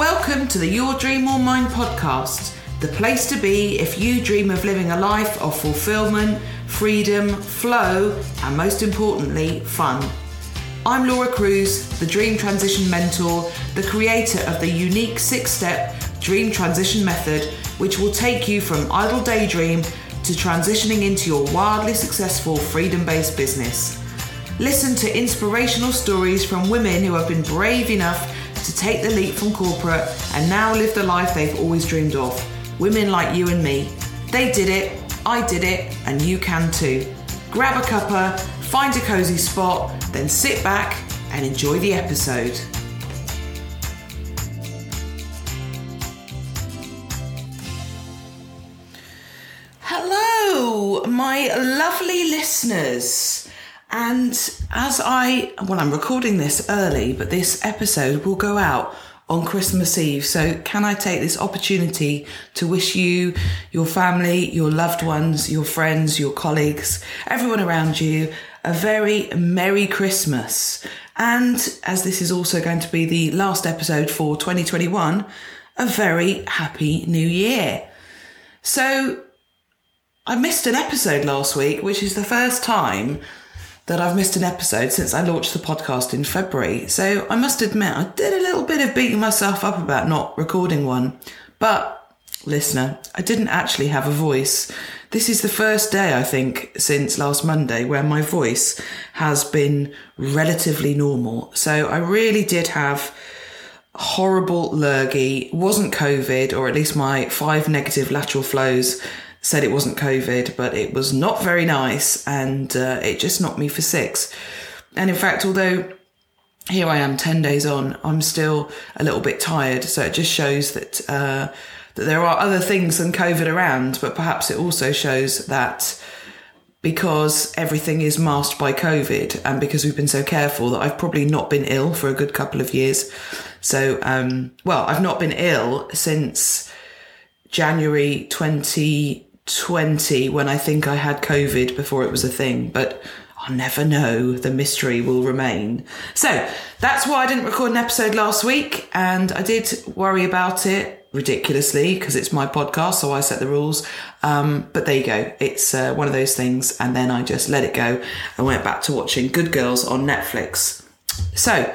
Welcome to the Your Dream or Mine podcast, the place to be if you dream of living a life of fulfillment, freedom, flow, and most importantly, fun. I'm Laura Cruz, the Dream Transition Mentor, the creator of the unique six step Dream Transition Method, which will take you from idle daydream to transitioning into your wildly successful freedom based business. Listen to inspirational stories from women who have been brave enough to take the leap from corporate and now live the life they've always dreamed of. Women like you and me. They did it, I did it, and you can too. Grab a cuppa, find a cozy spot, then sit back and enjoy the episode. Hello, my lovely listeners. And as I, well, I'm recording this early, but this episode will go out on Christmas Eve. So, can I take this opportunity to wish you, your family, your loved ones, your friends, your colleagues, everyone around you a very Merry Christmas. And as this is also going to be the last episode for 2021, a very happy new year. So, I missed an episode last week, which is the first time that I've missed an episode since I launched the podcast in February. So I must admit, I did a little bit of beating myself up about not recording one. But, listener, I didn't actually have a voice. This is the first day, I think, since last Monday where my voice has been relatively normal. So I really did have horrible lurgy, wasn't COVID, or at least my five negative lateral flows said it wasn't COVID, but it was not very nice and uh, it just knocked me for six. And in fact, although here I am 10 days on, I'm still a little bit tired. So it just shows that, uh, that there are other things than COVID around, but perhaps it also shows that because everything is masked by COVID and because we've been so careful that I've probably not been ill for a good couple of years. So, um, well, I've not been ill since January 2020 when I think I had COVID before it was a thing, but I'll never know. The mystery will remain. So that's why I didn't record an episode last week and I did worry about it ridiculously because it's my podcast, so I set the rules. Um, but there you go. It's uh, one of those things. And then I just let it go and went back to watching Good Girls on Netflix. So,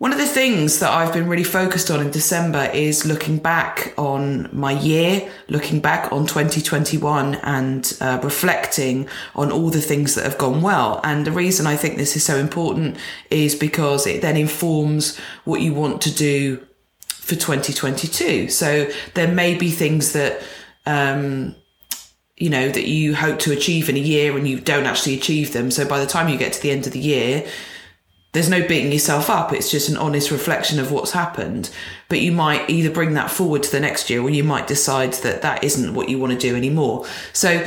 one of the things that I've been really focused on in December is looking back on my year, looking back on 2021 and uh, reflecting on all the things that have gone well. And the reason I think this is so important is because it then informs what you want to do for 2022. So there may be things that, um, you know, that you hope to achieve in a year and you don't actually achieve them. So by the time you get to the end of the year, there's no beating yourself up. It's just an honest reflection of what's happened. But you might either bring that forward to the next year or you might decide that that isn't what you want to do anymore. So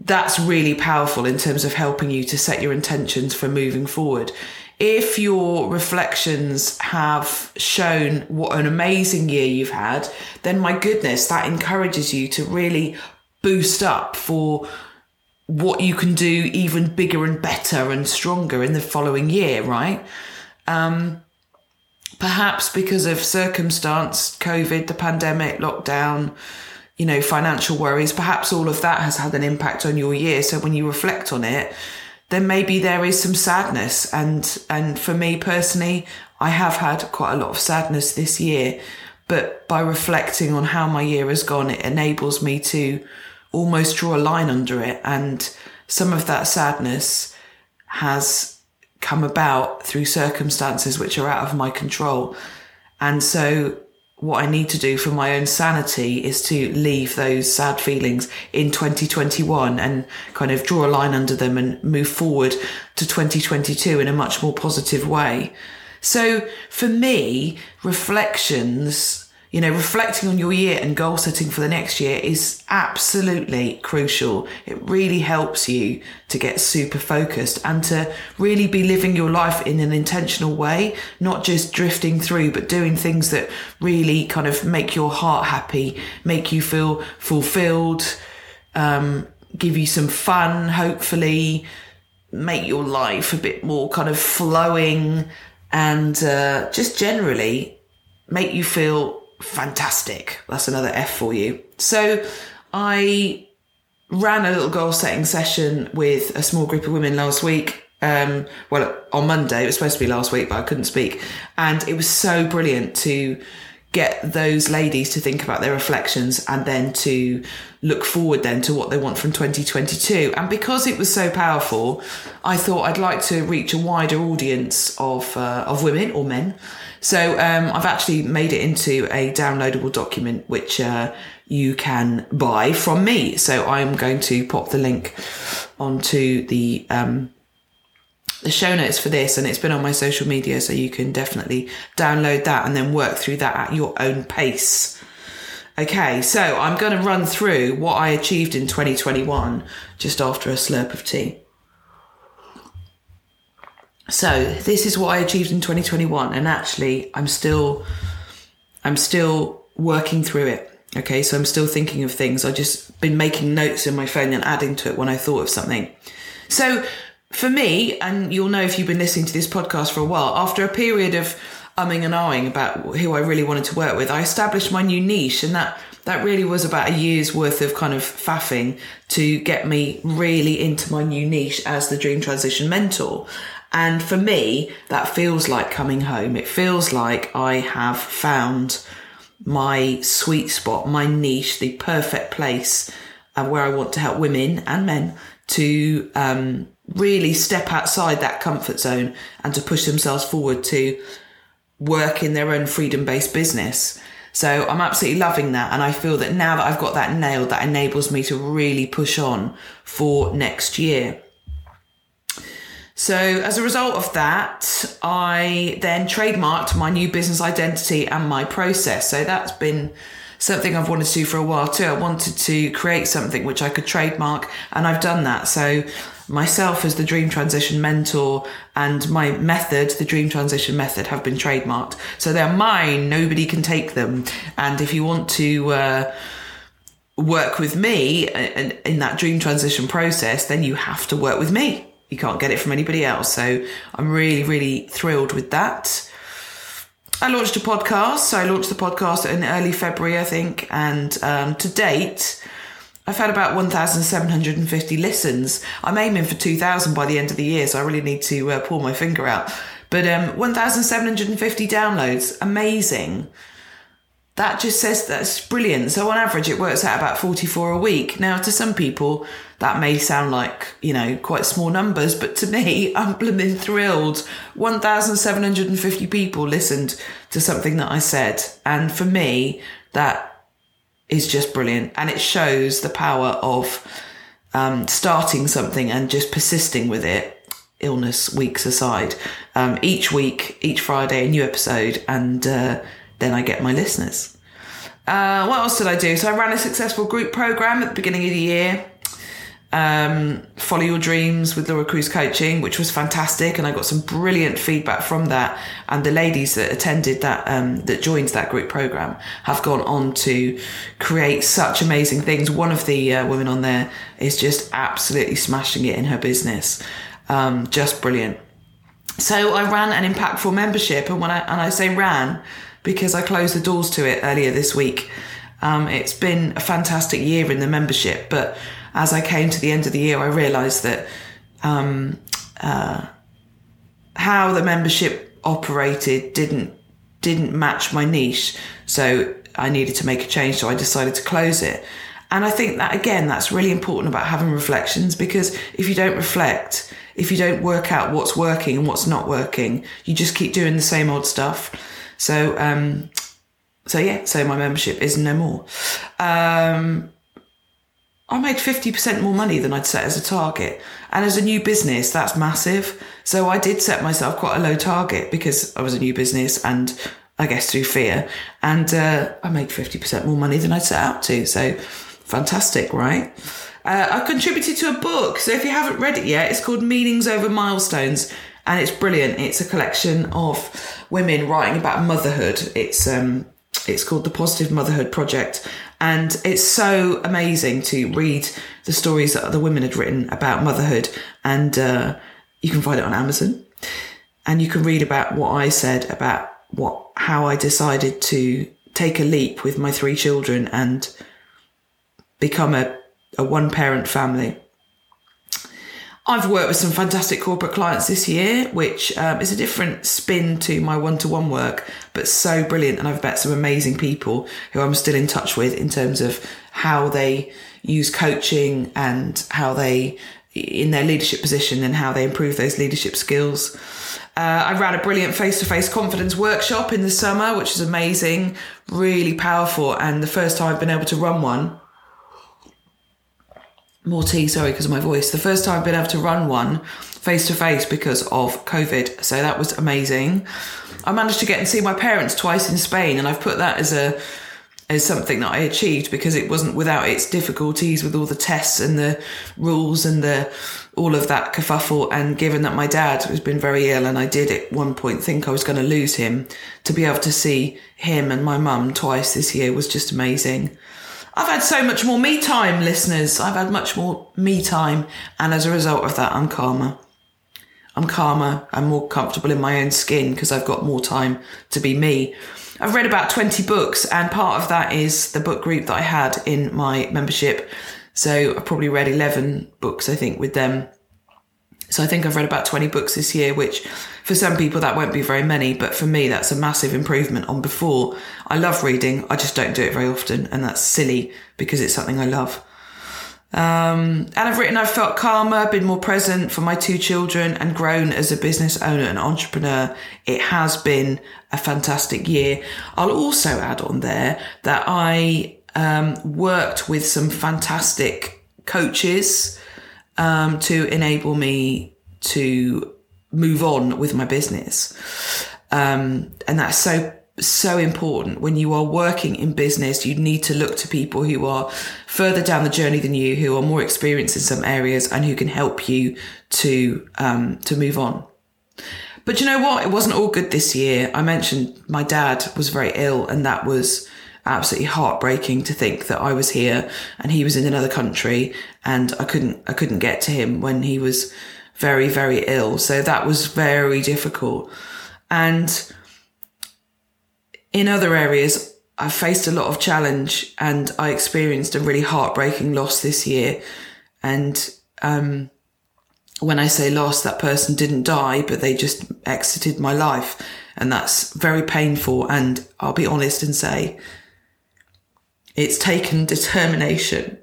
that's really powerful in terms of helping you to set your intentions for moving forward. If your reflections have shown what an amazing year you've had, then my goodness, that encourages you to really boost up for what you can do even bigger and better and stronger in the following year, right? Um, perhaps because of circumstance, COVID, the pandemic, lockdown, you know, financial worries, perhaps all of that has had an impact on your year. So when you reflect on it, then maybe there is some sadness. And, and for me personally, I have had quite a lot of sadness this year, but by reflecting on how my year has gone, it enables me to almost draw a line under it. And some of that sadness has come about through circumstances which are out of my control. And so what I need to do for my own sanity is to leave those sad feelings in 2021 and kind of draw a line under them and move forward to 2022 in a much more positive way. So for me, reflections you know, reflecting on your year and goal setting for the next year is absolutely crucial. It really helps you to get super focused and to really be living your life in an intentional way, not just drifting through, but doing things that really kind of make your heart happy, make you feel fulfilled, um, give you some fun, hopefully, make your life a bit more kind of flowing and uh, just generally make you feel fantastic. That's another F for you. So I ran a little goal setting session with a small group of women last week. Um, well, on Monday, it was supposed to be last week, but I couldn't speak. And it was so brilliant to get those ladies to think about their reflections and then to look forward then to what they want from 2022 and because it was so powerful i thought i'd like to reach a wider audience of uh, of women or men. So um, i've actually made it into a downloadable document which uh, you can buy from me. So i'm going to pop the link onto the um, the show notes for this and it's been on my social media so you can definitely download that and then work through that at your own pace. Okay, so I'm going to run through what I achieved in 2021 just after a slurp of tea. So, this is what I achieved in 2021 and actually I'm still I'm still working through it. Okay, so I'm still thinking of things. I just been making notes in my phone and adding to it when I thought of something. So, for me, and you'll know if you've been listening to this podcast for a while, after a period of umming and ahhing about who I really wanted to work with, I established my new niche, and that that really was about a year's worth of kind of faffing to get me really into my new niche as the dream transition mentor. And for me, that feels like coming home. It feels like I have found my sweet spot, my niche, the perfect place uh, where I want to help women and men to um, really step outside that comfort zone and to push themselves forward to work in their own freedom based business. So I'm absolutely loving that. And I feel that now that I've got that nailed, that enables me to really push on for next year. So as a result of that, I then trademarked my new business identity and my process. So that's been something I've wanted to do for a while too. I wanted to create something which I could trademark and I've done that. So myself as the dream transition mentor and my method, the dream transition method, have been trademarked. So they're mine. Nobody can take them. And if you want to, uh, work with me in, in that dream transition process, then you have to work with me. You can't get it from anybody else. So I'm really, really thrilled with that. I launched a podcast. So I launched the podcast in early February, I think. And um, to date, I've had about 1,750 listens. I'm aiming for 2,000 by the end of the year, so I really need to uh, pull my finger out. But um, 1,750 downloads, amazing. That just says that's brilliant. So on average, it works out about 44 a week. Now, to some people, that may sound like, you know, quite small numbers, but to me, I'm blooming thrilled. 1,750 people listened to something that I said. And for me, that is just brilliant. And it shows the power of um, starting something and just persisting with it, illness weeks aside. Um, each week, each Friday, a new episode, and uh, then I get my listeners. Uh, what else did I do? So I ran a successful group program at the beginning of the year um, Follow Your Dreams with Laura Cruz Coaching, which was fantastic, and I got some brilliant feedback from that. And the ladies that attended that, um, that joined that group program, have gone on to create such amazing things. One of the uh, women on there is just absolutely smashing it in her business, um, just brilliant. So I ran an impactful membership, and when I and I say ran because I closed the doors to it earlier this week. Um, it's been a fantastic year in the membership, but as I came to the end of the year, I realised that um, uh, how the membership operated didn't didn't match my niche, so I needed to make a change. So I decided to close it. And I think that again, that's really important about having reflections because if you don't reflect, if you don't work out what's working and what's not working, you just keep doing the same old stuff. So, um, so yeah, so my membership is no more. Um, I made 50% more money than I'd set as a target. And as a new business, that's massive. So I did set myself quite a low target because I was a new business and I guess through fear. And uh, I made 50% more money than I'd set out to. So fantastic, right? Uh, I contributed to a book. So if you haven't read it yet, it's called Meanings Over Milestones. And it's brilliant. It's a collection of women writing about motherhood. It's um, it's called the Positive Motherhood Project. And it's so amazing to read the stories that the women had written about motherhood. And uh, you can find it on Amazon. And you can read about what I said about what how I decided to take a leap with my three children and become a, a one parent family. I've worked with some fantastic corporate clients this year, which um, is a different spin to my one to one work, but so brilliant. And I've met some amazing people who I'm still in touch with in terms of how they use coaching and how they, in their leadership position, and how they improve those leadership skills. Uh, I ran a brilliant face to face confidence workshop in the summer, which is amazing, really powerful. And the first time I've been able to run one more tea, sorry, because of my voice. The first time I've been able to run one face to face because of COVID. So that was amazing. I managed to get and see my parents twice in Spain, and I've put that as a as something that I achieved because it wasn't without its difficulties with all the tests and the rules and the all of that kerfuffle. And given that my dad has been very ill, and I did at one point think I was going to lose him, to be able to see him and my mum twice this year was just amazing. I've had so much more me time, listeners. I've had much more me time. And as a result of that, I'm calmer. I'm calmer. I'm more comfortable in my own skin because I've got more time to be me. I've read about 20 books, and part of that is the book group that I had in my membership. So I've probably read 11 books, I think, with them. So I think I've read about 20 books this year, which for some people that won't be very many, but for me that's a massive improvement on before. I love reading, I just don't do it very often, and that's silly because it's something I love. Um, and I've written I've felt calmer, been more present for my two children, and grown as a business owner and entrepreneur. It has been a fantastic year. I'll also add on there that I um, worked with some fantastic coaches um, to enable me to move on with my business. Um, and that's so, so important. When you are working in business, you need to look to people who are further down the journey than you, who are more experienced in some areas and who can help you to, um, to move on. But you know what? It wasn't all good this year. I mentioned my dad was very ill and that was, absolutely heartbreaking to think that I was here and he was in another country and I couldn't I couldn't get to him when he was very very ill so that was very difficult and in other areas I faced a lot of challenge and I experienced a really heartbreaking loss this year and um, when I say loss, that person didn't die, but they just exited my life. And that's very painful. And I'll be honest and say it's taken determination.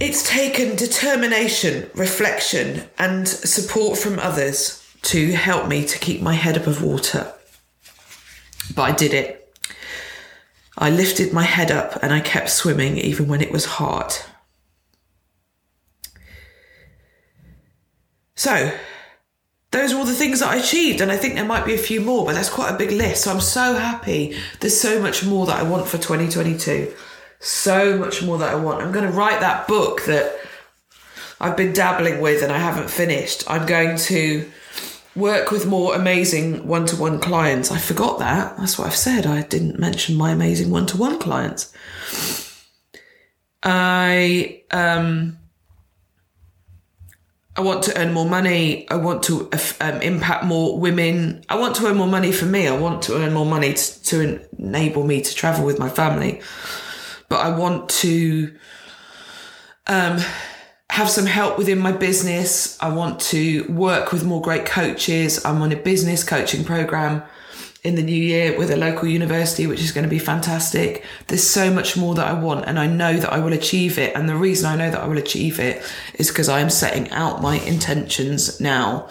It's taken determination, reflection, and support from others to help me to keep my head above water. But I did it. I lifted my head up and I kept swimming even when it was hard. So, those are all the things that I achieved, and I think there might be a few more, but that's quite a big list. So I'm so happy. There's so much more that I want for 2022. So much more that I want. I'm going to write that book that I've been dabbling with and I haven't finished. I'm going to work with more amazing one to one clients. I forgot that. That's what I've said. I didn't mention my amazing one to one clients. I um I want to earn more money. I want to um, impact more women. I want to earn more money for me. I want to earn more money to, to enable me to travel with my family. But I want to um, have some help within my business. I want to work with more great coaches. I'm on a business coaching program in the new year with a local university, which is going to be fantastic. There's so much more that I want, and I know that I will achieve it. And the reason I know that I will achieve it is because I am setting out my intentions now.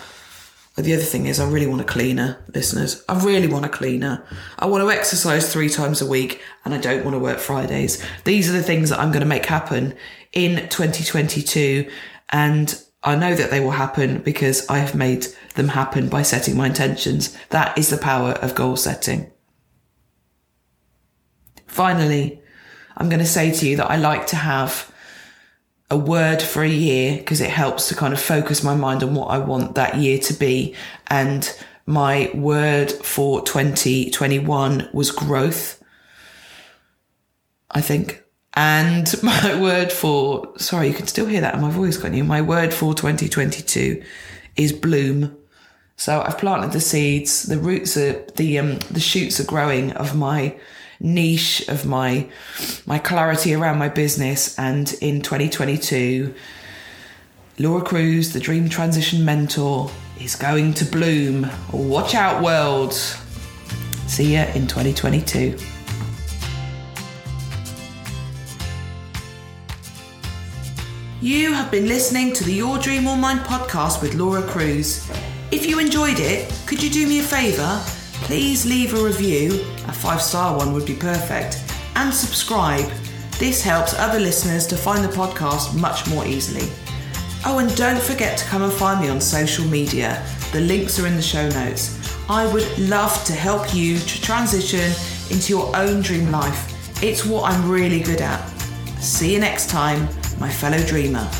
The other thing is, I really want a cleaner, listeners. I really want a cleaner. I want to exercise three times a week and I don't want to work Fridays. These are the things that I'm going to make happen in 2022. And I know that they will happen because I have made them happen by setting my intentions. That is the power of goal setting. Finally, I'm going to say to you that I like to have a word for a year because it helps to kind of focus my mind on what I want that year to be. And my word for 2021 was growth. I think. And my word for, sorry, you can still hear that in my voice, can't you? My word for 2022 is bloom. So I've planted the seeds, the roots are, the, um, the shoots are growing of my niche, of my, my clarity around my business. And in 2022, Laura Cruz, the Dream Transition Mentor, is going to bloom. Watch out, world. See ya in 2022. You have been listening to the Your Dream or Mine podcast with Laura Cruz. If you enjoyed it, could you do me a favour? Please leave a review, a five star one would be perfect, and subscribe. This helps other listeners to find the podcast much more easily. Oh, and don't forget to come and find me on social media. The links are in the show notes. I would love to help you to transition into your own dream life. It's what I'm really good at. See you next time, my fellow dreamer.